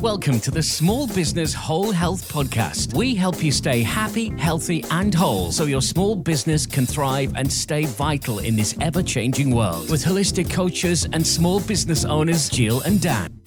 Welcome to the Small Business Whole Health Podcast. We help you stay happy, healthy, and whole so your small business can thrive and stay vital in this ever changing world. With holistic coaches and small business owners, Jill and Dan.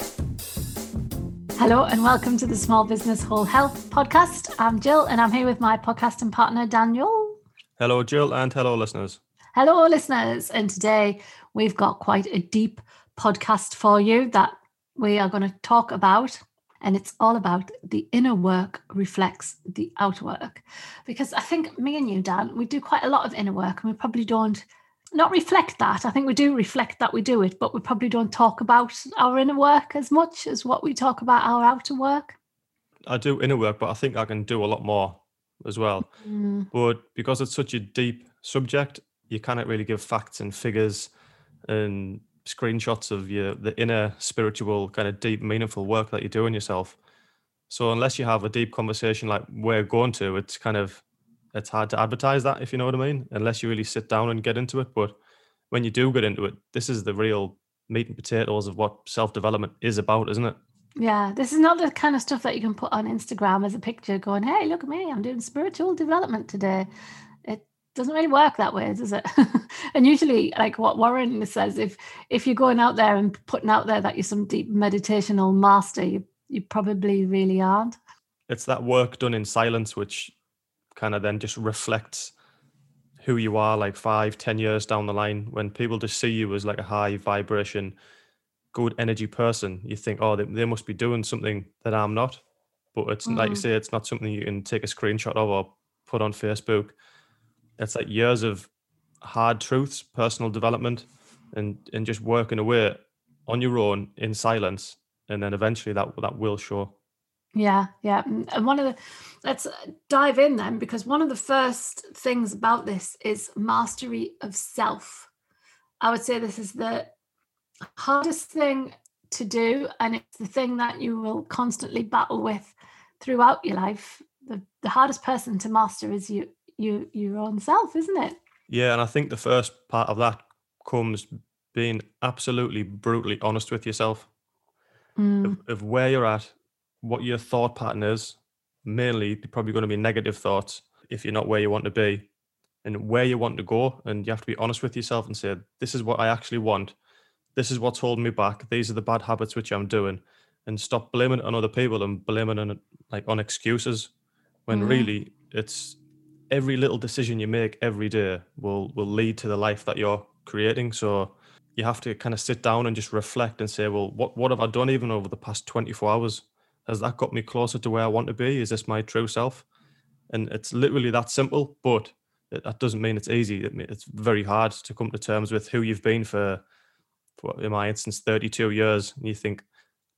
Hello, and welcome to the Small Business Whole Health Podcast. I'm Jill, and I'm here with my podcasting partner, Daniel. Hello, Jill, and hello, listeners. Hello, listeners. And today we've got quite a deep podcast for you that we are going to talk about. And it's all about the inner work reflects the outer work. Because I think me and you, Dan, we do quite a lot of inner work and we probably don't not reflect that. I think we do reflect that we do it, but we probably don't talk about our inner work as much as what we talk about our outer work. I do inner work, but I think I can do a lot more as well. Mm. But because it's such a deep subject, you cannot really give facts and figures and screenshots of your the inner spiritual kind of deep meaningful work that you're doing yourself. So unless you have a deep conversation like we're going to it's kind of it's hard to advertise that if you know what i mean unless you really sit down and get into it. But when you do get into it this is the real meat and potatoes of what self-development is about isn't it? Yeah this is not the kind of stuff that you can put on instagram as a picture going hey look at me i'm doing spiritual development today doesn't really work that way, does it? and usually, like what Warren says, if if you're going out there and putting out there that you're some deep meditational master, you you probably really aren't. It's that work done in silence, which kind of then just reflects who you are like five, ten years down the line. When people just see you as like a high vibration, good energy person, you think, oh, they, they must be doing something that I'm not. But it's mm. like you mm. say, it's not something you can take a screenshot of or put on Facebook it's like years of hard truths, personal development, and and just working away on your own in silence, and then eventually that that will show. Yeah, yeah. Mm, and one of the let's uh, dive in then because one of the first things about this is mastery of self. I would say this is the hardest thing to do, and it's the thing that you will constantly battle with throughout your life. The, the hardest person to master is you you your own self, isn't it? Yeah, and I think the first part of that comes being absolutely brutally honest with yourself mm. of, of, where you're at, what your thought pattern is. Mainly, they're probably going to be negative thoughts if you're not where you want to be, and where you want to go. And you have to be honest with yourself and say, "This is what I actually want. This is what's holding me back. These are the bad habits which I'm doing." And stop blaming it on other people and blaming on like on excuses, when mm. really it's every little decision you make every day will will lead to the life that you're creating. So you have to kind of sit down and just reflect and say, well, what what have I done even over the past 24 hours? Has that got me closer to where I want to be? Is this my true self? And it's literally that simple, but that doesn't mean it's easy. It's very hard to come to terms with who you've been for, for in my instance, 32 years. And you think,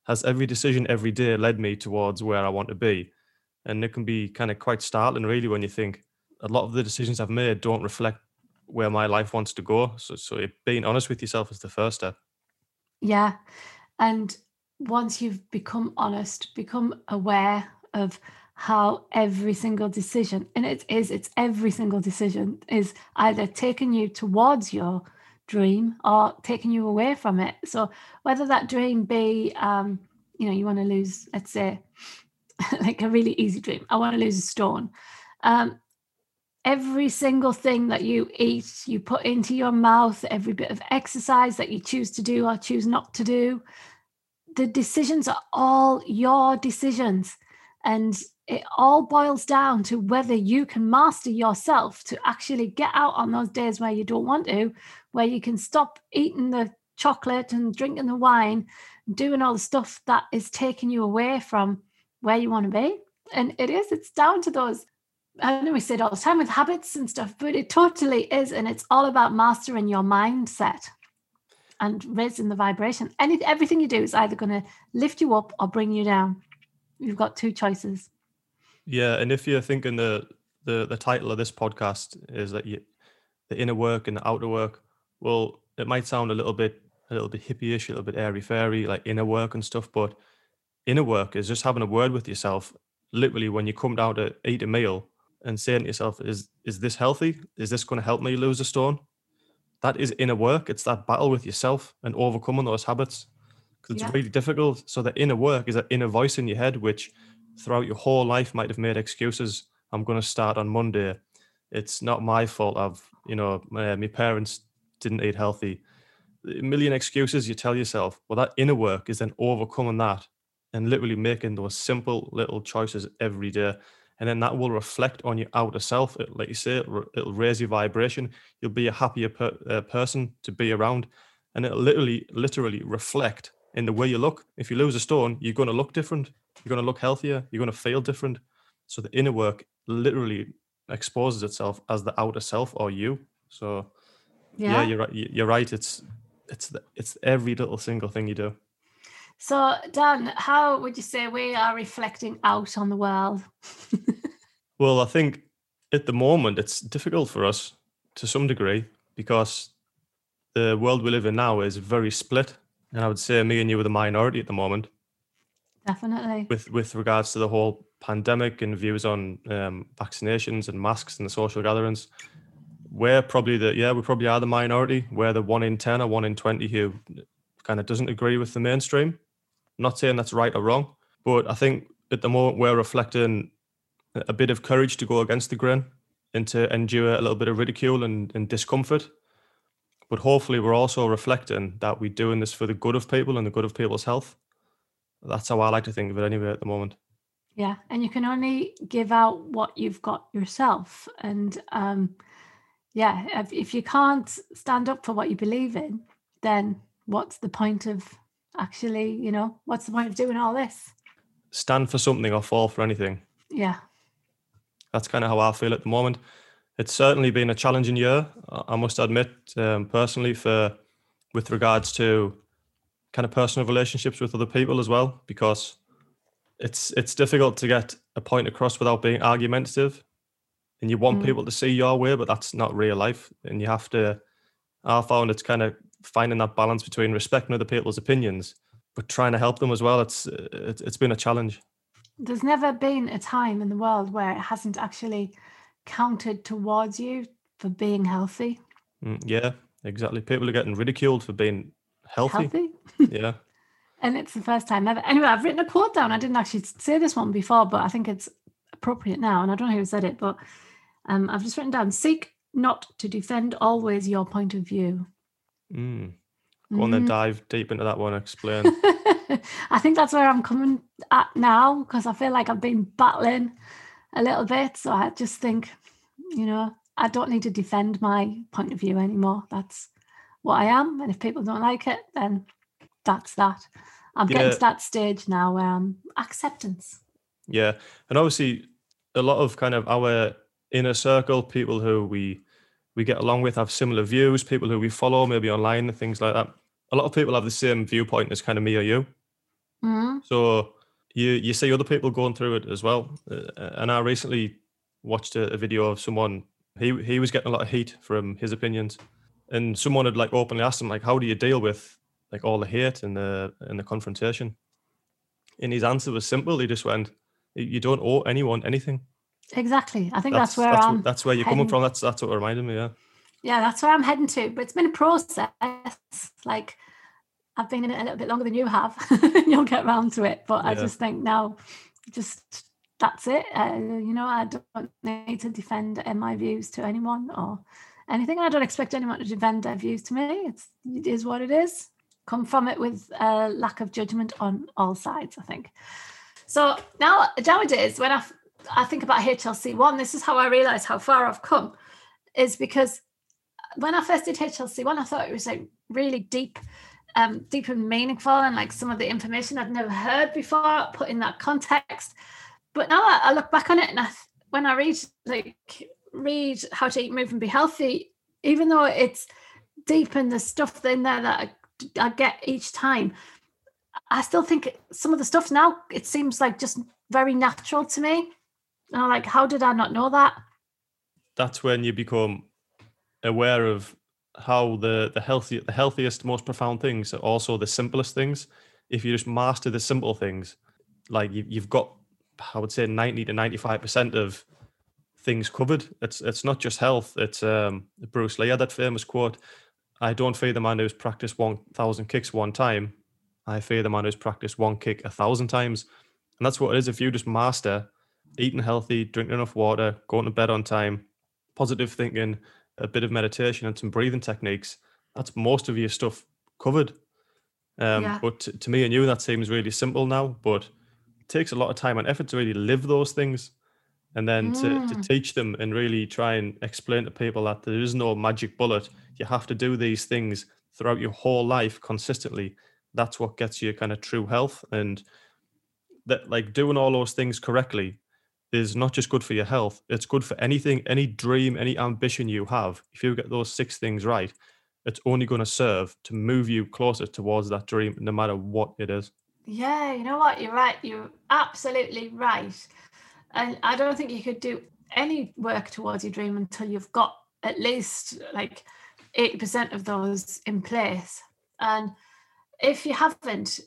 has every decision every day led me towards where I want to be? And it can be kind of quite startling, really, when you think, a lot of the decisions I've made don't reflect where my life wants to go. So, so being honest with yourself is the first step. Yeah, and once you've become honest, become aware of how every single decision, and it is, it's every single decision, is either taking you towards your dream or taking you away from it. So whether that dream be, um, you know, you want to lose, let's say, like a really easy dream, I want to lose a stone. Um, every single thing that you eat, you put into your mouth, every bit of exercise that you choose to do or choose not to do, the decisions are all your decisions. And it all boils down to whether you can master yourself to actually get out on those days where you don't want to, where you can stop eating the chocolate and drinking the wine, doing all the stuff that is taking you away from where you want to be. And it is, it's down to those I know we say it all the time with habits and stuff, but it totally is. And it's all about mastering your mindset and raising the vibration. Any, everything you do is either going to lift you up or bring you down. You've got two choices. Yeah. And if you're thinking the, the, the title of this podcast is that you, the inner work and the outer work, well, it might sound a little bit, a little bit hippie-ish, a little bit airy fairy, like inner work and stuff, but inner work is just having a word with yourself. Literally, when you come down to eat a meal, and saying to yourself, is is this healthy? Is this going to help me lose a stone? That is inner work. It's that battle with yourself and overcoming those habits. because it's Yeah. really difficult. So the inner work is that inner voice in your head, which throughout your whole life might have made excuses. I'm going to start on Monday. It's not my fault. I've, you know, my, uh, my parents didn't eat healthy. A million excuses you tell yourself. Well, that inner work is then overcoming that and literally making those simple little choices every day. And then that will reflect on your outer self. It, like you say, it'll, it'll raise your vibration. You'll be a happier per, uh, person to be around. And it'll literally, literally reflect in the way you look. If you lose a stone, you're going to look different. You're going to look healthier. You're going to feel different. So the inner work literally exposes itself as the outer self or you. So yeah, Yeah. you're right. you- You're right. It's it's the, it's every little single thing you do. So, Dan, how would you say we are reflecting out on the world? Well, I think at the moment it's difficult for us to some degree because the world we live in now is very split, and I would say me and you are the minority at the moment Definitely. with with regards to the whole pandemic and views on um, vaccinations and masks and the social gatherings. We're probably the yeah we probably are the minority. We're the one in ten or one in twenty who kind of doesn't agree with the mainstream. not saying that's right or wrong, but I think at the moment we're reflecting a a bit of courage to go against the grain and to endure a little bit of ridicule and, and discomfort. But hopefully, we're also reflecting that we're doing this for the good of people and the good of people's health. That's how I like to think of it anyway at the moment. Yeah. And you can only give out what you've got yourself. And um, yeah, if, if you can't stand up for what you believe in, then what's the point of actually, you know, what's the point of doing all this? Stand for something or fall for anything. Yeah. That's kind of how I feel at the moment. It's certainly been a challenging year, I must admit, um, personally, for with regards to kind of personal relationships with other people as well, because it's it's difficult to get a point across without being argumentative, and you want Mm. people to see your way, but that's not real life, and you have to. I found it's kind of finding that balance between respecting other people's opinions, but trying to help them as well. It's it's, it's been a challenge. There's never been a time in the world where it hasn't actually counted towards you for being healthy. Mm, yeah, exactly. People are getting ridiculed for being healthy. Healthy. Yeah. And it's the first time ever. Anyway, I've written a quote down. I didn't actually say this one before, but I think it's appropriate now. And I don't know who said it, but um, I've just written down seek not to defend always your point of view. Mm. Go on then, Mhm. dive deep into that one. Explain. I think that's where I'm coming at now because I feel like I've been battling a little bit. So I just think, you know, I don't need to defend my point of view anymore. That's what I am. And if people don't like it, then that's that. I'm getting to that stage now where I'm acceptance. yeah, and obviously, a lot of kind of our inner circle, people who we we get along with, have similar views. People who we follow, maybe online and things like that. A lot of people have the same viewpoint as kind of me or you. Mhm. So you you see other people going through it as well. Uh, and I recently watched a, a video of someone. He he was getting a lot of heat from his opinions, and someone had like openly asked him like, "How do you deal with like all the hate and the and the confrontation?" And his answer was simple. He just went, "You you don't owe anyone anything." Exactly. I think that's, where that's, I'm. that's where you're coming from. That's that's what reminded me. Yeah. yeah, that's where I'm heading to. But it's been a process. Like I've been in it a little bit longer than you have. You'll get round to it. But I just think now, just that's it. Uh, you know, I don't need to defend uh, my views to anyone or anything. I don't expect anyone to defend their views to me. It's it is what it is. Come from it with a lack of judgment on all sides. I think. So now nowadays, when I I think about HLC one, this is how I realise how far I've come, is because when I first did HLC one, I thought it was like really deep, um, deep and meaningful, and like some of the information I'd never heard before, put in that context. But now I, I look back on it, and I, when I read like read how to eat, move, and be healthy, even though it's deep in the stuff in there that I, I get each time, I still think some of the stuff now it seems like just very natural to me. And I'm like, how did I not know that? That's when you become aware of how the the healthy the healthiest most profound things are also the simplest things if you just master the simple things like you, you've got i would say 90 to 95 percent of things covered it's it's not just health it's um bruce lee had that famous quote i don't fear the man who's practiced 1000 kicks one time I fear the man who's practiced one kick a thousand times. And that's what it is. If you just master eating healthy, drinking enough water, going to bed on time, positive thinking, a bit of meditation, and some breathing techniques, that's most of your stuff covered. Um, yeah. But to, to me and you, that seems really simple now, but it takes a lot of time and effort to really live those things and then mm. to, to mm. teach them and really try and explain to people that there is no magic bullet. You have to do these things throughout your whole life consistently. That's what gets you kind of true health. And that, like, doing all those things correctly is not just good for your health, it's good for anything, any dream, any ambition you have. If you get those six things right, it's only going to serve to move you closer towards that dream, no matter what it is. Yeah, you know what? You're right. You're absolutely right. And I don't think you could do any work towards your dream until you've got at least like 80% of those in place. And if you haven't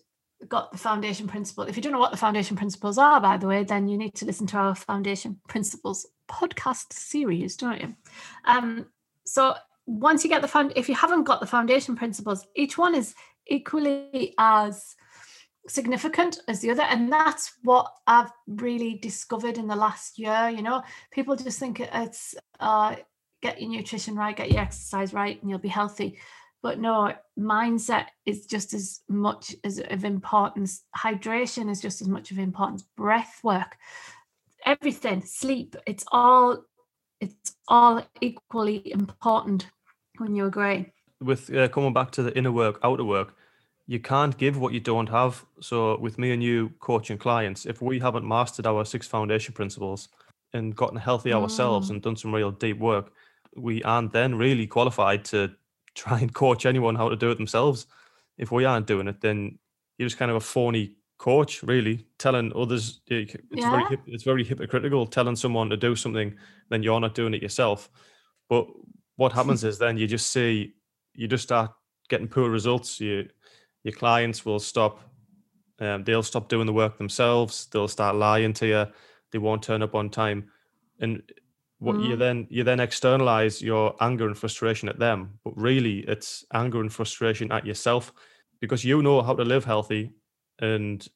got the foundation principle, if you don't know what the foundation principles are, by the way, then you need to listen to our foundation principles podcast series, don't you? Um, so once you get the fund, if you haven't got the foundation principles, each one is equally as significant as the other. And that's what i've really discovered in the last year. You know people just think it's uh get your nutrition right get your exercise right and you'll be healthy but no mindset is just as much as of importance hydration is just as much of importance breath work everything sleep it's all it's all equally important when you agree with uh, coming back to the inner work outer work you can't give what you don't have. So with me and you coaching clients, if we haven't mastered our six foundation principles and gotten healthy ourselves mm. and done some real deep work, we aren't then really qualified to try and coach anyone how to do it themselves. If we aren't doing it, then you're just kind of a phony coach, really, telling others it's yeah. very it's very hypocritical telling someone to do something, then you're not doing it yourself. But what happens is then you just see you just start getting poor results. You your clients will stop um, they'll stop doing the work themselves they'll start lying to you they won't turn up on time and what mm. you then you then externalize your anger and frustration at them but really it's anger and frustration at yourself because you know how to live healthy and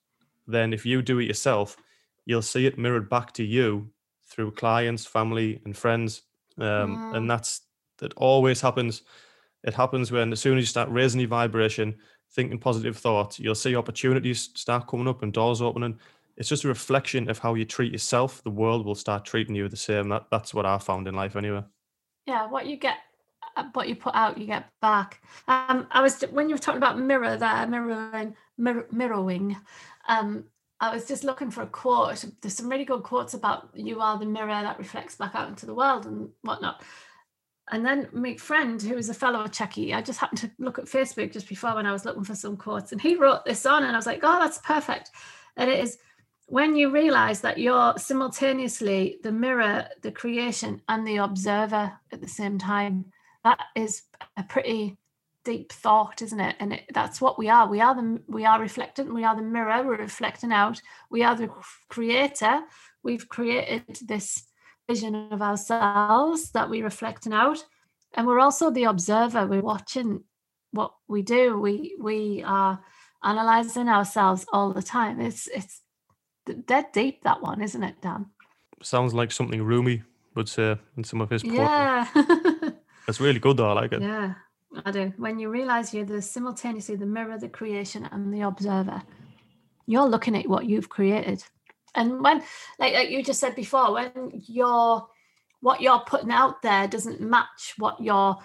then if you do it yourself you'll see it mirrored back to you through clients family and friends um, mm. and that's that always happens it happens when as soon as you start raising your vibration thinking positive thoughts, you'll see opportunities start coming up and doors opening. It's just a reflection of how you treat yourself. The world will start treating you the same. That that's what I found in life anyway. Yeah, what you get, uh, what you put out, you get back. Um, I was when you were talking about mirror there, mirroring, mirror, mirroring. Um, I was just looking for a quote. There's some really good quotes about you are the mirror that reflects back out into the world and whatnot. And then my friend, who is a fellow Checky, I just happened to look at Facebook just before when I was looking for some quotes, and he wrote this on, and I was like, oh, that's perfect. And it is when you realize that you're simultaneously the mirror, the creation, and the observer at the same time. That is a pretty deep thought, isn't it? And it, that's what we are. We are the we are reflectant. We are the mirror. We're reflecting out. We are the creator. We've created this vision of ourselves that we're reflecting out and we're also the observer we're watching what we do we we are analyzing ourselves all the time it's it's dead deep that one isn't it dan? Sounds like something rumi would say in some of his poetry. yeah. It's really good though i like it. Yeah i do. When you realize you're the simultaneously the mirror the creation and the observer you're looking at what you've created. And when like, like you just said before when you're what you're putting out there doesn't match what you're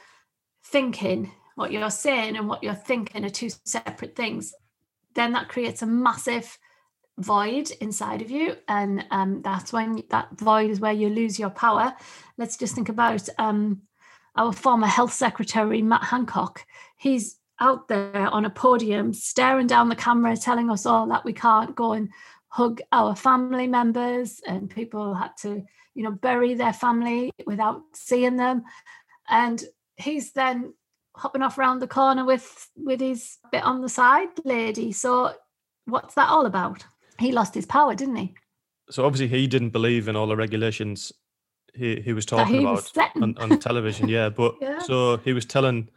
thinking what you're saying and what you're thinking are two separate things then that creates a massive void inside of you and um, that's when that void is where you lose your power. Let's just think about um, our former health secretary matt hancock. He's out there on a podium staring down the camera telling us all that we can't go and hug our family members and people had to you know bury their family without seeing them. And he's then hopping off around the corner with with his bit on the side lady. So what's that all about he lost his power didn't he so obviously he didn't believe in all the regulations he, he was talking he about was on, on, television yeah but yeah. so he was telling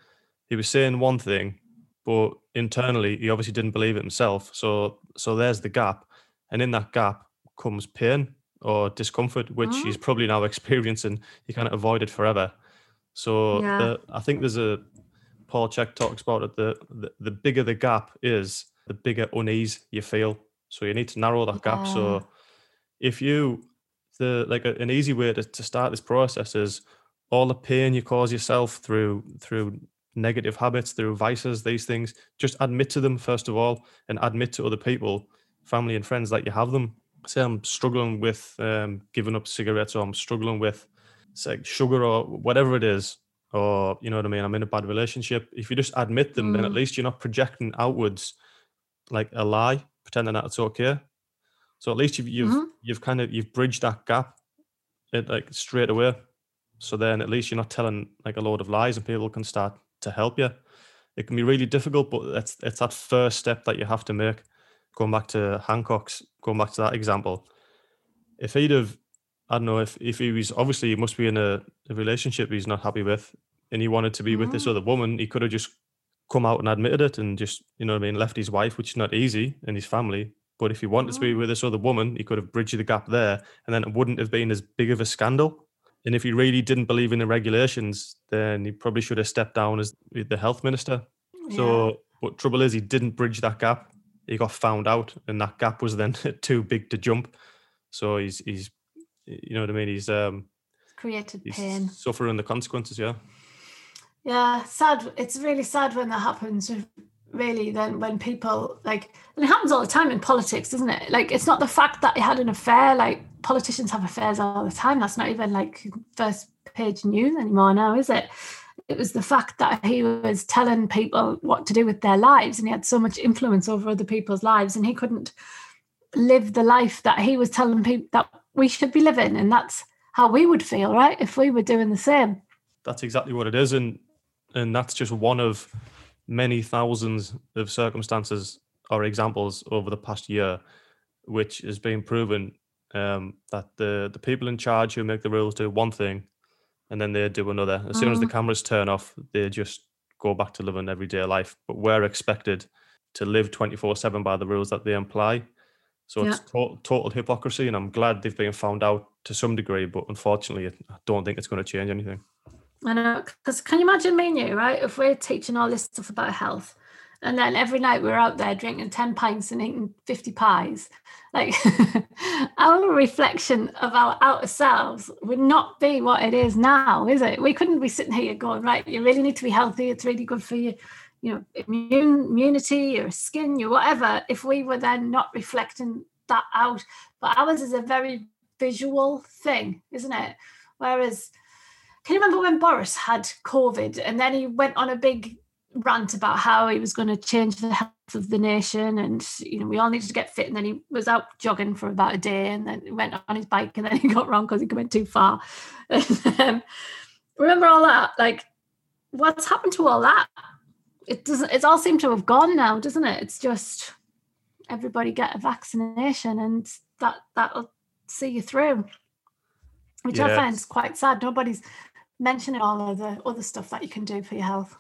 he was saying one thing but internally he obviously didn't believe it himself. So so there's the gap, and in that gap comes pain or discomfort, which Mm. he's probably now experiencing. He can't avoid it forever. So Yeah. the, I think there's a Paul Chek talks about it. The, the the bigger the gap is, the bigger unease you feel. So you need to narrow that gap. Yeah. So if you the like a, an easy way to, to start this process is all the pain you cause yourself through through negative habits, through vices, these things, just admit to them first of all, and admit to other people, family and friends that you have them. Say I'm struggling with um, giving up cigarettes, or I'm struggling with say sugar, or whatever it is, or you know what I mean. I'm in a bad relationship. If you just admit them, then at Mm. least you're not projecting outwards like a lie, pretending that it's okay. So at least you've you've Mhm. you've kind of you've bridged that gap, it like straight away. So then at least you're not telling like a load of lies, and people can start to help you. It can be really difficult, but it's it's that first step that you have to make. Going back to Hancock's, going back to that example, if he'd have, I don't know, if if he was obviously he must be in a, a relationship he's not happy with, and he wanted to be with this Mhm. other woman, he could have just come out and admitted it and just you know what I mean, left his wife, which is not easy, and his family. But if he wanted to be with this other woman, he could have bridged the gap there, and then it wouldn't have been as big of a scandal. And if he really didn't believe in the regulations, then he probably should have stepped down as the health minister. So, but trouble is, he didn't bridge that gap. He got found out, and that gap was then too big to jump. So he's he's, you know what I mean. He's um created he's pain. suffering the consequences. Yeah, Yeah, sad. It's really sad when that happens. Really, then when people like, and it happens all the time in politics, doesn't it? Like, it's not the fact that he had an affair. Like, politicians have affairs all the time. That's not even like first page news anymore now, is it? It was the fact that he was telling people what to do with their lives, and he had so much influence over other people's lives, and he couldn't live the life that he was telling people that we should be living, and that's how we would feel, right? If we were doing the same. that's exactly what it is, and and that's just one of many thousands of circumstances or examples over the past year, which has been proven um, that the the people in charge who make the rules do one thing, and then they do another. As soon as the Mhm. cameras turn off, they just go back to living everyday life. But we're expected to live twenty four seven by the rules that they imply. So it's to- total hypocrisy, and I'm glad they've been found out to some degree. But unfortunately, I don't think it's going to change anything. I know, because can you imagine me and you, right? If we're teaching all this stuff about health, and then every night we're out there drinking 10 pints and eating 50 pies, like our reflection of our outer selves would not be what it is now, is it? We couldn't be sitting here going, right, you really need to be healthy. It's really good for you, you know, immune, immunity, your skin, your whatever, if we were then not reflecting that out. But ours is a very visual thing, isn't it? Whereas, can you remember when Boris had COVID and then he went on a big rant about how he was going to change the health of the nation and you know we all needed to get fit and then he was out jogging for about a day and then he went on his bike and then he got wrong because he went too far. And, um, remember all that? Like, what's happened to all that? It doesn't. It's all seemed to have gone now, doesn't it? It's just everybody get a vaccination and that that'll see you through which I find is quite sad. Nobody's mentioning all of the other stuff that you can do for your health.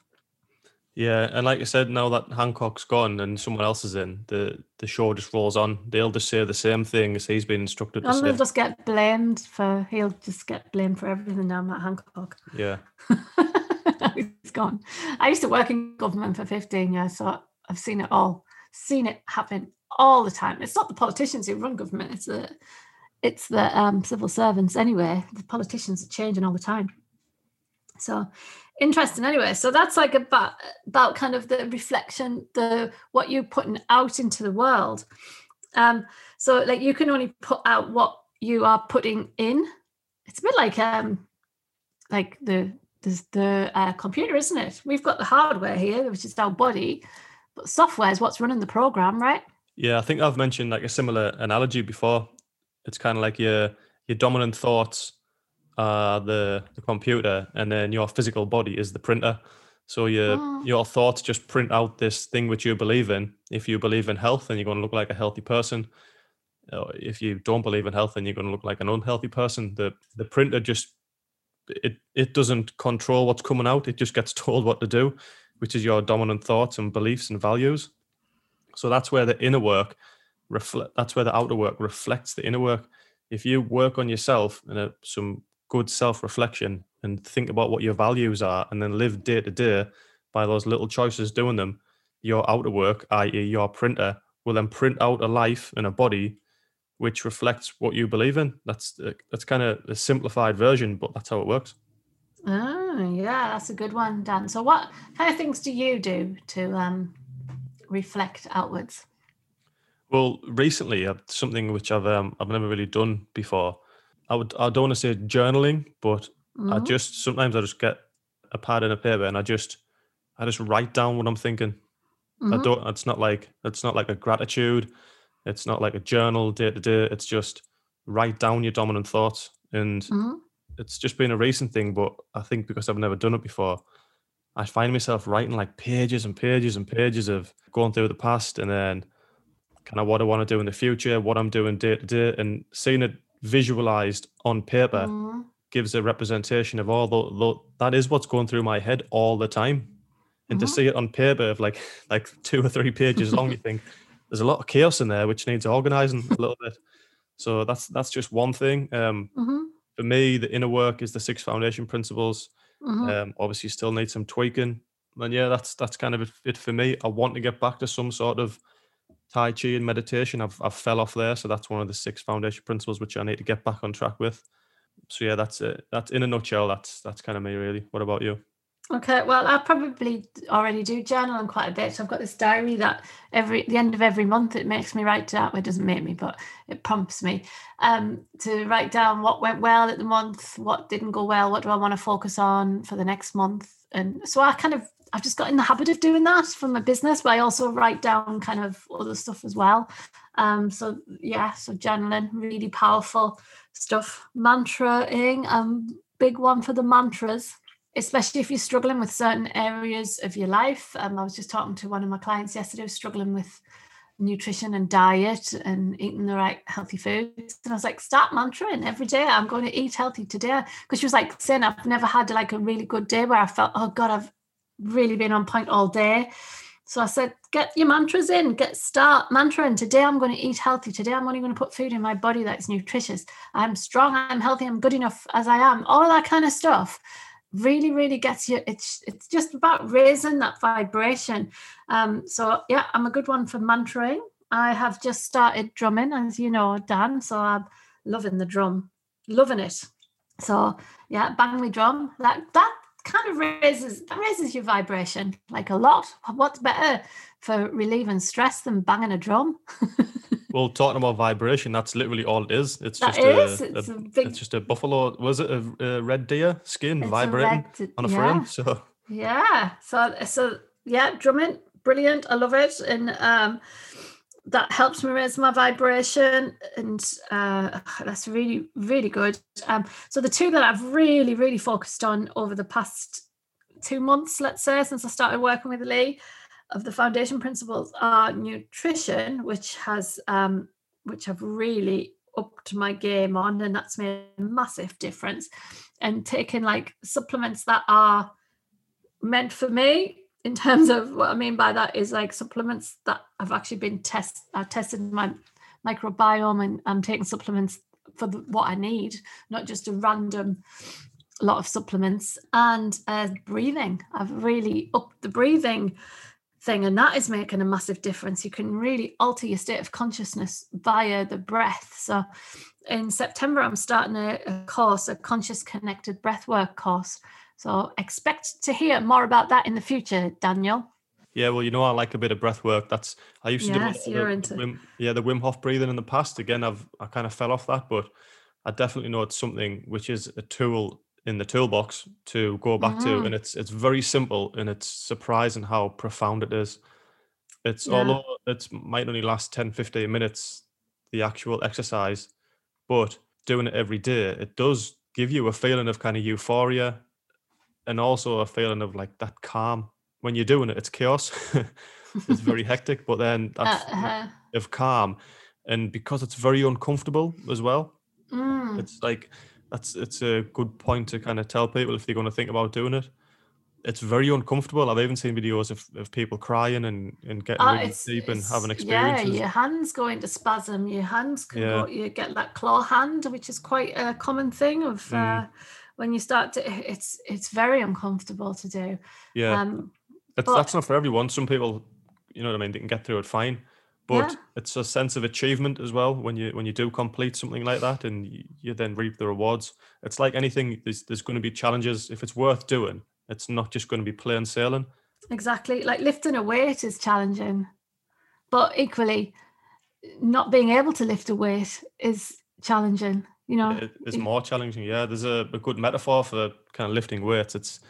Yeah, and like I said, now that Hancock's gone and someone else is in, the the show just rolls on. They'll just say the same thing as he's been instructed to And say. they'll just get blamed for, he'll just get blamed for everything now, Matt Hancock. Yeah, He's gone. I used to work in government for 15 years, so I've seen it all, seen it happen all the time. It's not the politicians who run government, it's the it's the um, civil servants anyway. The politicians are changing all the time. So interesting anyway. So that's like about about kind of the reflection, the what you're putting out into the world. Um, so like you can only put out what you are putting in. It's a bit like um like the the, the uh, computer, isn't it? We've got the hardware here, which is our body, but software is what's running the program, right? yeah. I think I've mentioned like a similar analogy before. It's kind of like your your dominant thoughts are the the computer, and then your physical body is the printer. So your Oh. your thoughts just print out this thing which you believe in. If you believe in health, then you're going to look like a healthy person. Uh, If you don't believe in health, then you're going to look like an unhealthy person. The the printer just it it doesn't control what's coming out. It just gets told what to do. which is your dominant thoughts and beliefs and values. So that's where the inner work reflect. That's where the outer work reflects the inner work. If you work on yourself and uh, some good self reflection and think about what your values are, and then live day to day by those little choices doing them, your outer work, i.e., your printer, will then print out a life and a body which reflects what you believe in. That's uh, that's kind of a simplified version, but that's how it works. Oh, yeah, that's a good one, Dan. So, what kind of things do you do to um, reflect outwards? Well, recently, something which I've um, I've never really done before. I would I don't want to say journaling, but mm-hmm. I just sometimes I just get a pad and a paper and I just I just write down what I'm thinking. Mm-hmm. I don't. It's not like it's not like a gratitude. It's not like a journal day to day. It's just write down your dominant thoughts, and mm-hmm. it's just been a recent thing. But I think because I've never done it before, I find myself writing like pages and pages and pages of going through the past, and then kind of what I want to do in the future, what I'm doing day to day, and seeing it visualized on paper mm-hmm. gives a representation of all the, the, that is what's going through my head all the time and mm-hmm. to see it on paper of like like two or three pages long you think there's a lot of chaos in there which needs organizing a little bit so that's that's just one thing um, mm-hmm. for me the inner work is the six foundation principles mm-hmm. um, obviously still need some tweaking and yeah that's that's kind of it for me i want to get back to some sort of tai chi and meditation i've, I've fell off there. So that's one of the six foundation principles which i need to get back on track with. So yeah that's it. That's in a nutshell that's that's kind of me really. What about you? Okay, well, I probably already do journal quite a bit. So I've got this diary that every the end of every month it makes me write down. Well, it doesn't make me, but it prompts me um, to write down what went well at the month, what didn't go well, what do I want to focus on for the next month, and so I kind of I've just got in the habit of doing that for my business, but I also write down kind of other stuff as well. Um, so yeah, so journaling really powerful stuff. Mantraing, um, big one for the mantras especially if you're struggling with certain areas of your life. Um, I was just talking to one of my clients yesterday who's struggling with nutrition and diet and eating the right healthy foods. And I was like, start mantraing every day. I'm going to eat healthy today. Because she was like saying, I've never had like a really good day where I felt, oh God, I've really been on point all day. So I said, get your mantras in, get start mantraing. Today I'm going to eat healthy. Today I'm only going to put food in my body that's nutritious. I'm strong, I'm healthy, I'm good enough as I am. All that kind of stuff really really gets you it's it's just about raising that vibration um so yeah i'm a good one for mantraing i have just started drumming as you know dan so i'm loving the drum loving it so yeah bang me drum that that kind of raises raises your vibration like a lot what's better for relieving stress than banging a drum well, talking about vibration, that's literally all it is. It's that just is, a, it's, a, a big, it's just a buffalo. Was it a, a red deer skin vibrating red, on a yeah. frame? So yeah, so so yeah, drumming, brilliant. I love it, and um, that helps me raise my vibration, and uh, that's really really good. Um, so the two that I've really really focused on over the past two months, let's say, since I started working with Lee of the foundation principles are nutrition, which has um, which have really upped my game on, and that's made a massive difference. And taking like supplements that are meant for me in terms of what I mean by that is like supplements that have actually been test I've tested my microbiome and I'm taking supplements for the, what I need, not just a random lot of supplements. And uh, breathing. I've really upped the breathing thing and that is making a massive difference. You can really alter your state of consciousness via the breath. So in september i'm starting a, a course a conscious connected breathwork course so expect to hear more about that in the future daniel yeah, well, you know, I like a bit of breath work. That's I used to yes, do you're into... Wim, yeah, the Wim Hof breathing in the past. Again, I've I kind of fell off that, but I definitely know it's something which is a tool in the toolbox to go back mm-hmm. to and it's it's very simple and it's surprising how profound it is it's yeah. although it might only last 10 15 minutes the actual exercise but doing it every day it does give you a feeling of kind of euphoria and also a feeling of like that calm when you're doing it it's chaos it's very hectic but then that's uh-huh. of calm and because it's very uncomfortable as well mm. it's like that's it's a good point to kind of tell people if they're going to think about doing it. it's very uncomfortable. I've even seen videos of, of people crying and, and getting Uh, really deep and having Yeah, your hands go into spasm. Your hands can Yeah. go. You get that claw hand, which is quite a common thing of Mm. uh, when you start to. It's it's very uncomfortable to do. Yeah, Um, that's, but- that's not for everyone. Some people, you know what I mean, they can get through it fine. But Yeah. it's a sense of achievement as well when you when you do complete something like that and you, you then reap the rewards. It's like anything. There's there's going to be challenges. If it's worth doing, it's not just going to be plain sailing. Exactly. Like lifting a weight is challenging, but equally, not being able to lift a weight is challenging. You know, It is more challenging. Yeah, there's a, a good metaphor for kind of lifting weights. It's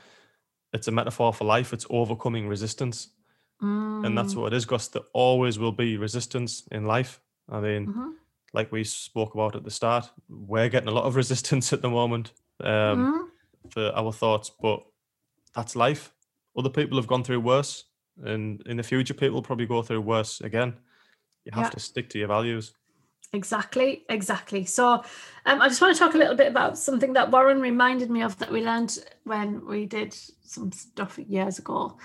it's a metaphor for life. It's overcoming resistance, and that's Mm, what it is. Because there always will be resistance in life. I mean, mhm, like we spoke about at the start, we're getting a lot of resistance at the moment um, mhm. for our thoughts, but that's life. Other people have gone through worse, and in the future, people will probably go through worse again. You have Yeah. to stick to your values. Exactly, exactly. So, um, I just want to talk a little bit about something that Warren reminded me of that we learned when we did some stuff years ago,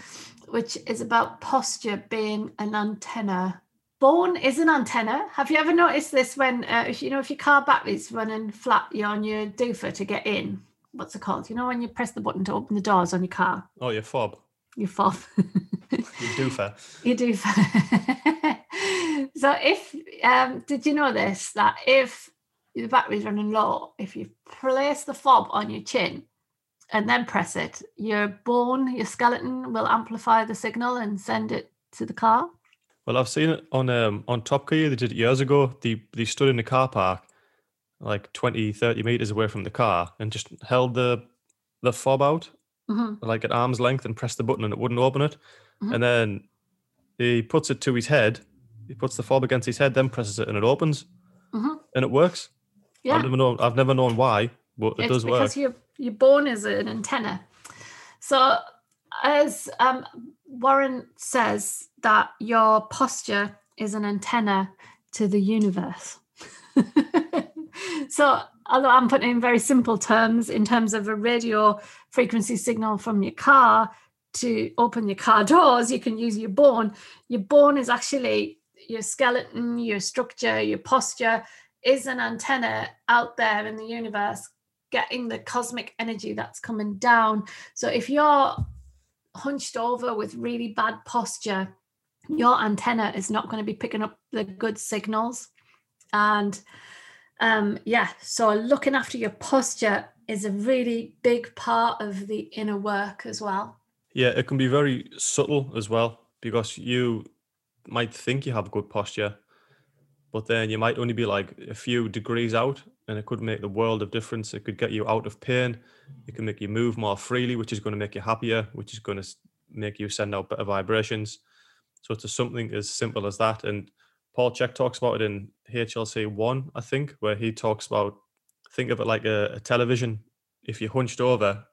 which is about posture being an antenna. Bone is an antenna. Have you ever noticed this when, uh, if you know, if your car battery's running flat, you're on your doofer to get in? What's it called? You know, when you press the button to open the doors on your car, Oh, your fob, your fob. your doofer. You do. so if um did you know this that if the battery's running low, if you place the fob on your chin and then press it, your bone, your skeleton will amplify the signal and send it to the car. Well, I've seen it on um, on Top Gear. They did it years ago. They they stood in the car park, like 20, 30 meters away from the car, and just held the the fob out Mhm. like at arm's length and pressed the button, and it wouldn't open it. Mhm. And then he puts it to his head. He puts the fob against his head, then presses it, and it opens, Mhm. and it works. Yeah. I've never known. I've never known why, but it it's does work. because your your bone is an antenna. So as um, Warren says that your posture is an antenna to the universe. so although I'm putting it in very simple terms in terms of a radio frequency signal from your car to open your car doors, you can use your bone. Your bone is actually your skeleton, your structure, your posture is an antenna out there in the universe getting the cosmic energy that's coming down. So if you're hunched over with really bad posture, your antenna is not going to be picking up the good signals. And um, yeah, so looking after your posture is a really big part of the inner work as well. Yeah, it can be very subtle as well because you might think you have good posture, but then you might only be like a few degrees out and it could make the world of difference. It could get you out of pain. It can make you move more freely, which is going to make you happier, which is going to make you send out better vibrations. So it's something as simple as that. And Paul Chek talks about it in HLC 1, I think, where he talks about think of it like a, a television. If you're hunched over,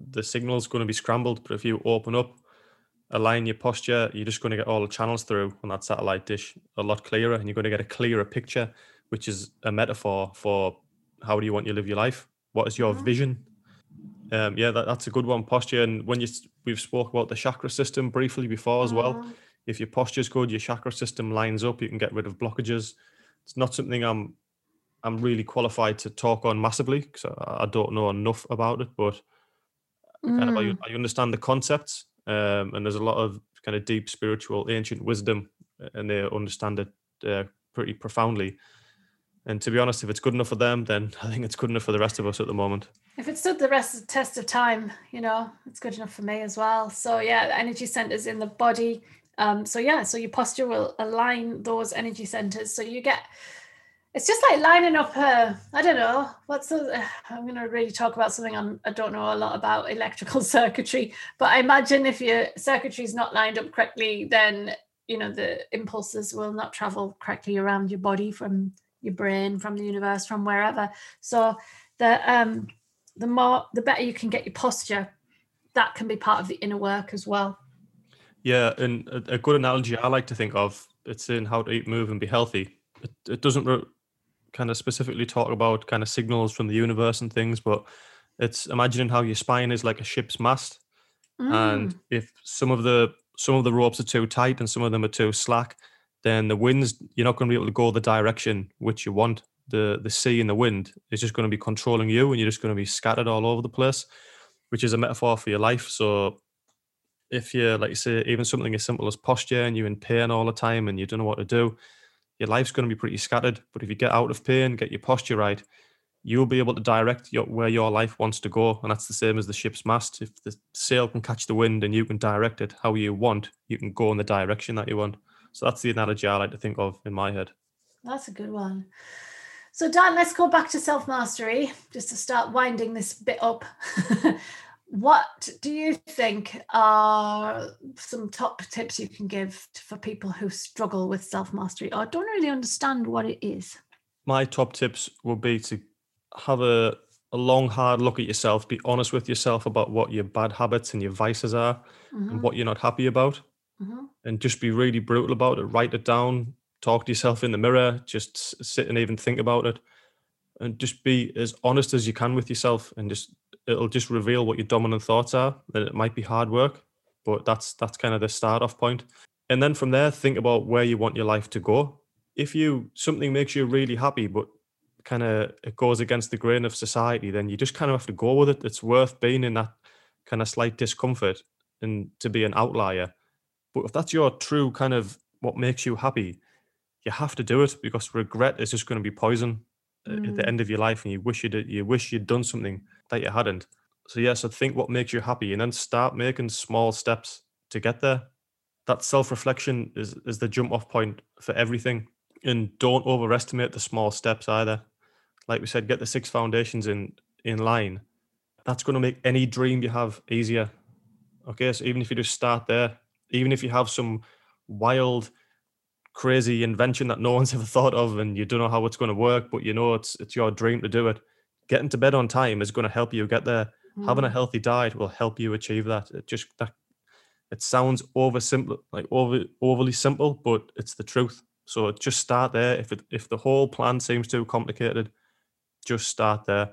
the signal's going to be scrambled. But if you open up, align your posture, you're just going to get all the channels through on that satellite dish a lot clearer, and you're going to get a clearer picture, which is a metaphor for how do you want to live your life? What is your Mhm. vision? Um, yeah, that, that's a good one. Posture, and when you we've spoke about the chakra system briefly before as well. Mm, If your posture's good, your chakra system lines up, you can get rid of blockages. It's not something I'm I'm really qualified to talk on massively because I, I don't know enough about it, but kind of I, mm. I understand the concepts um, and there's a lot of kind of deep spiritual ancient wisdom uh, and they understand it uh, pretty profoundly and to be honest if it's good enough for them then i think it's good enough for the rest of us at the moment If it stood the rest of the test of time, you know, it's good enough for me as well. So yeah, the energy centers in the body. Um, so yeah, so your posture will align those energy centers. So you get it's just like lining up a I don't know what's the I'm gonna really talk about something I'm, I don't know a lot about electrical circuitry, but I imagine if your circuitry is not lined up correctly, then you know the impulses will not travel correctly around your body from your brain, from the universe, from wherever. So the um the more the better you can get your posture that can be part of the inner work as well yeah and a, a good analogy i like to think of it's in how to eat move and be healthy it, it doesn't re- kind of specifically talk about kind of signals from the universe and things but it's imagining how your spine is like a ship's mast mm. and if some of the some of the ropes are too tight and some of them are too slack, then the winds you're not going to be able to go the direction which you want. The the sea and the wind is just going to be controlling you, and you're just going to be scattered all over the place, which is a metaphor for your life. So if you're like you say even something as simple as posture and you're in pain all the time and you don't know what to do your life's going to be pretty scattered but if you get out of pain get your posture right you'll be able to direct your, where your life wants to go and that's the same as the ship's mast. If the sail can catch the wind and you can direct it how you want you can go in the direction that you want. So that's the analogy i like to think of in my head. That's a good one. So dan let's go back to self-mastery just to start winding this bit up what do you think are some top tips you can give for people who struggle with self-mastery or don't really understand what it is my top tips would be to have a, a long hard look at yourself be honest with yourself about what your bad habits and your vices are mm-hmm. and what you're not happy about mm-hmm. and just be really brutal about it write it down talk to yourself in the mirror just sit and even think about it and just be as honest as you can with yourself and just it'll just reveal what your dominant thoughts are. That it might be hard work, but that's that's kind of the start off point. And then from there, think about where you want your life to go. If you something makes you really happy, but kind of it goes against the grain of society, then you just kind of have to go with it. It's worth being in that kind of slight discomfort and to be an outlier. But if that's your true kind of what makes you happy, you have to do it because regret is just going to be poison mm. at the mm. end of your life, and you wish you'd you wish you'd done something that you hadn't. So yes, I think what makes you happy, and then start making small steps to get there. That self-reflection is is the jump off point for everything, and don't overestimate the small steps either. Like we said, get the six foundations in in line. That's going to make any dream you have easier. Okay, so even if you just start there, even if you have some wild crazy invention that no one's ever thought of and you don't know how it's going to work but you know it's it's your dream to do it getting to bed on time is going to help you get there mm. having a mm. healthy diet will help you achieve that it just that it sounds over simple like over overly simple but it's the truth so just start there if it if the whole plan seems too complicated just start there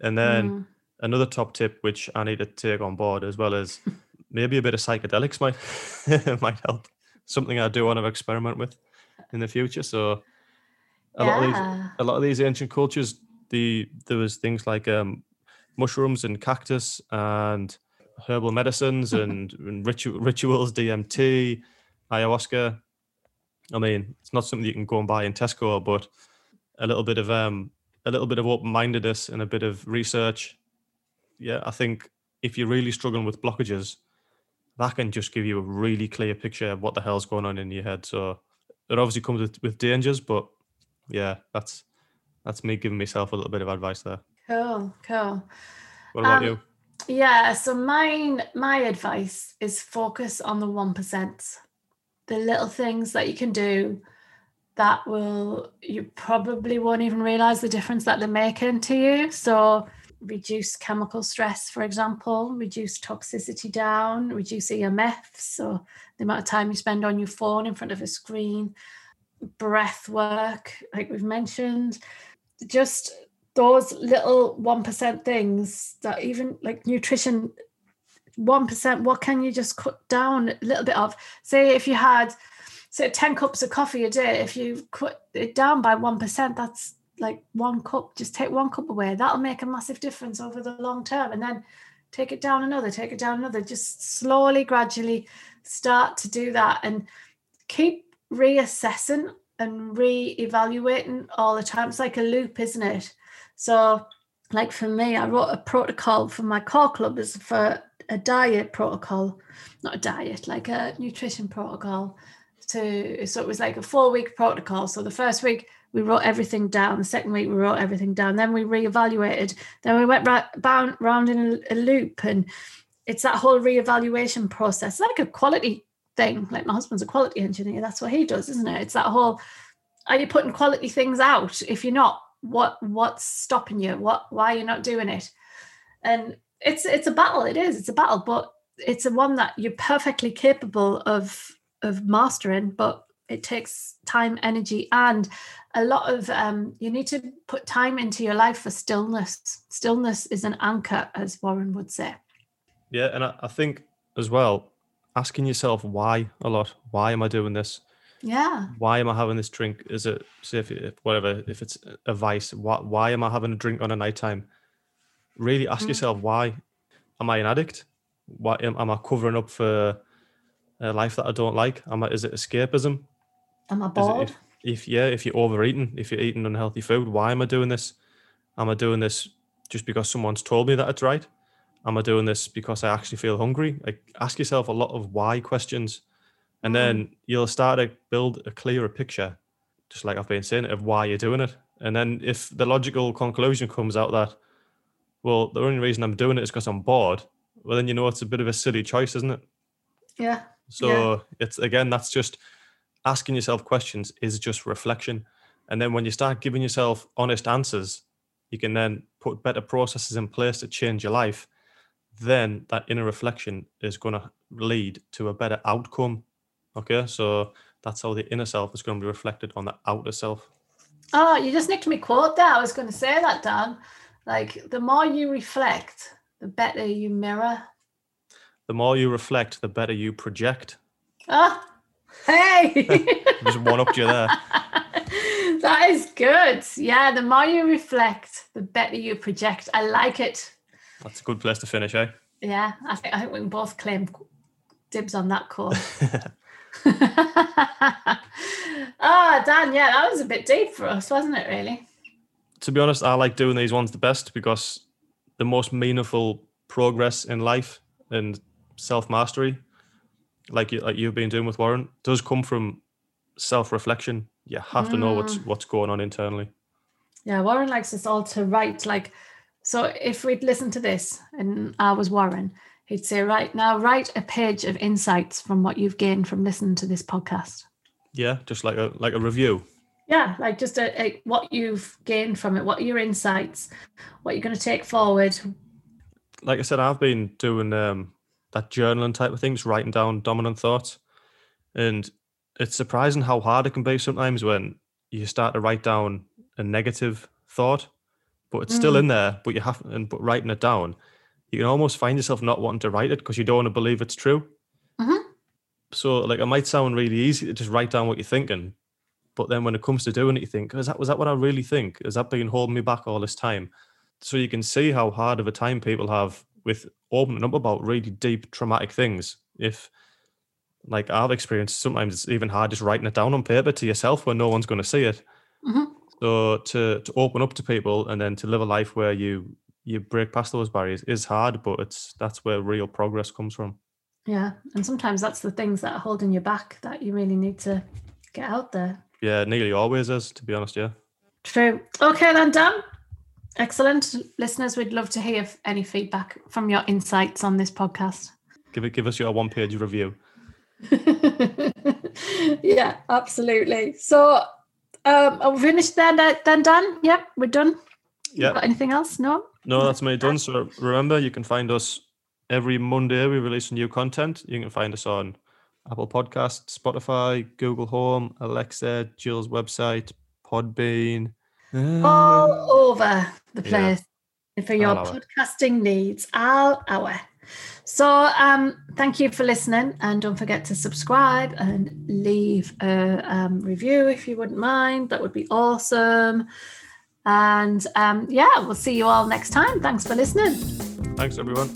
and then mm. another top tip which i need to take on board as well as maybe a bit of psychedelics might might help something I do want to experiment with in the future. So a yeah. lot of these, a lot of these ancient cultures, the there was things like um, mushrooms and cactus and herbal medicines and, and ritu- rituals, DMT, ayahuasca. I mean, it's not something you can go and buy in Tesco, but a little bit of um, a little bit of open-mindedness and a bit of research. Yeah, I think if you're really struggling with blockages, that can just give you a really clear picture of what the hell's going on in your head. So it obviously comes with, with dangers, but yeah, that's that's me giving myself a little bit of advice there. Cool, cool. What about um, you? Yeah, so mine my advice is focus on the one percent, the little things that you can do that will you probably won't even realize the difference that they're making to you. So reduce chemical stress, for example, reduce toxicity down, reduce EMF, so the amount of time you spend on your phone in front of a screen, breath work, like we've mentioned, just those little 1% things that even like nutrition 1% what can you just cut down a little bit of say if you had say 10 cups of coffee a day if you cut it down by 1% that's like one cup, just take one cup away. That'll make a massive difference over the long term. And then take it down another, take it down another. Just slowly, gradually start to do that and keep reassessing and re-evaluating all the time. It's like a loop, isn't it? So, like for me, I wrote a protocol for my core club is for a diet protocol, not a diet, like a nutrition protocol. To so it was like a four week protocol. So the first week we wrote everything down. The second week, we wrote everything down. Then we reevaluated. Then we went right, bound, round in a, a loop. And it's that whole reevaluation process, like a quality thing. Like my husband's a quality engineer. That's what he does, isn't it? It's that whole, are you putting quality things out? If you're not, what what's stopping you? What why are you not doing it? And it's it's a battle. It is. It's a battle, but it's a one that you're perfectly capable of of mastering. But it takes time energy and a lot of um, you need to put time into your life for stillness stillness is an anchor as warren would say yeah and I, I think as well, asking yourself why a lot. Why am I doing this? Yeah. Why am I having this drink? Is it say if, if whatever if it's a vice? Why why am I having a drink on a night time? Really ask Mm. yourself why. Am I an addict? Why am, am I covering up for a life that I don't like? Am I, is it escapism? Am I bored? if, if yeah, if you're overeating, if you're eating unhealthy food, why am I doing this? Am I doing this just because someone's told me that it's right? Am I doing this because I actually feel hungry? Like ask yourself a lot of why questions, and mm-hmm. then you'll start to build a clearer picture, just like I've been saying, of why you're doing it. And then if the logical conclusion comes out that, well, the only reason I'm doing it is because I'm bored, well then you know it's a bit of a silly choice, isn't it? yeah. So it's again, that's just asking yourself questions is just reflection. And then when you start giving yourself honest answers, you can then put better processes in place to change your life. Then that inner reflection is going to lead to a better outcome. Okay. So that's how the inner self is going to be reflected on the outer self. Oh, you just nicked me quote there. I was going to say that, Dan. Like, the more you reflect, the better you mirror. The more you reflect, the better you project. Ah, hey. Just one up you there. that is good. Yeah, the more you reflect, the better you project. I like it. That's a good place to finish, eh? Yeah, I think I think we can both claim dibs on that call. Ah, Dan, yeah, that was a bit deep for us, wasn't it? Really? to be honest, I like doing these ones the best because the most meaningful progress in life and self mastery, like you, like you've been doing with Warren, does come from self reflection. You have to know what's what's going on internally. Yeah, Warren likes us all to write. Like, so if we'd listen to this and I was Warren, he'd say, right now, write a page of insights from what you've gained from listening to this podcast. Yeah, just like a like a review. Yeah, like just a, a, what you've gained from it, what are your insights, what you're going to take forward. Like I said, I've been doing um, that journaling type of things, writing down dominant thoughts, and it's surprising how hard it can be sometimes when you start to write down a negative thought, but it's still Mm. in there. But you have and but writing it down, you can almost find yourself not wanting to write it because you don't want to believe it's true. Mhm. So like it might sound really easy to just write down what you're thinking, but then when it comes to doing it, you think, is that was that what I really think? Is that been holding me back all this time? So you can see how hard of a time people have with opening up about really deep traumatic things. If like I've experienced, sometimes it's even hard just writing it down on paper to yourself when no one's going to see it. Mhm. So to to open up to people and then to live a life where you you break past those barriers is hard, but it's that's where real progress comes from. Yeah, and sometimes that's the things that are holding you back that you really need to get out there. Yeah, nearly always is, to be honest. Yeah. True. Okay, then, Dan. Excellent. Listeners, we'd love to hear any feedback from your insights on this podcast. Give it give us your one page review. yeah, absolutely. So, um, are we finished then, then Dan? Yep, we're done. Yeah. Got anything else? No? No, that's me done. So remember, you can find us every Monday. We release new content. You can find us on Apple Podcasts, Spotify, Google Home, Alexa, Jill's website, Podbean. All over the Yeah. place for your podcasting needs, all hour. So, um, thank you for listening, and don't forget to subscribe and leave a um, review if you wouldn't mind. That would be awesome. And um, yeah, we'll see you all next time. Thanks for listening. Thanks, everyone.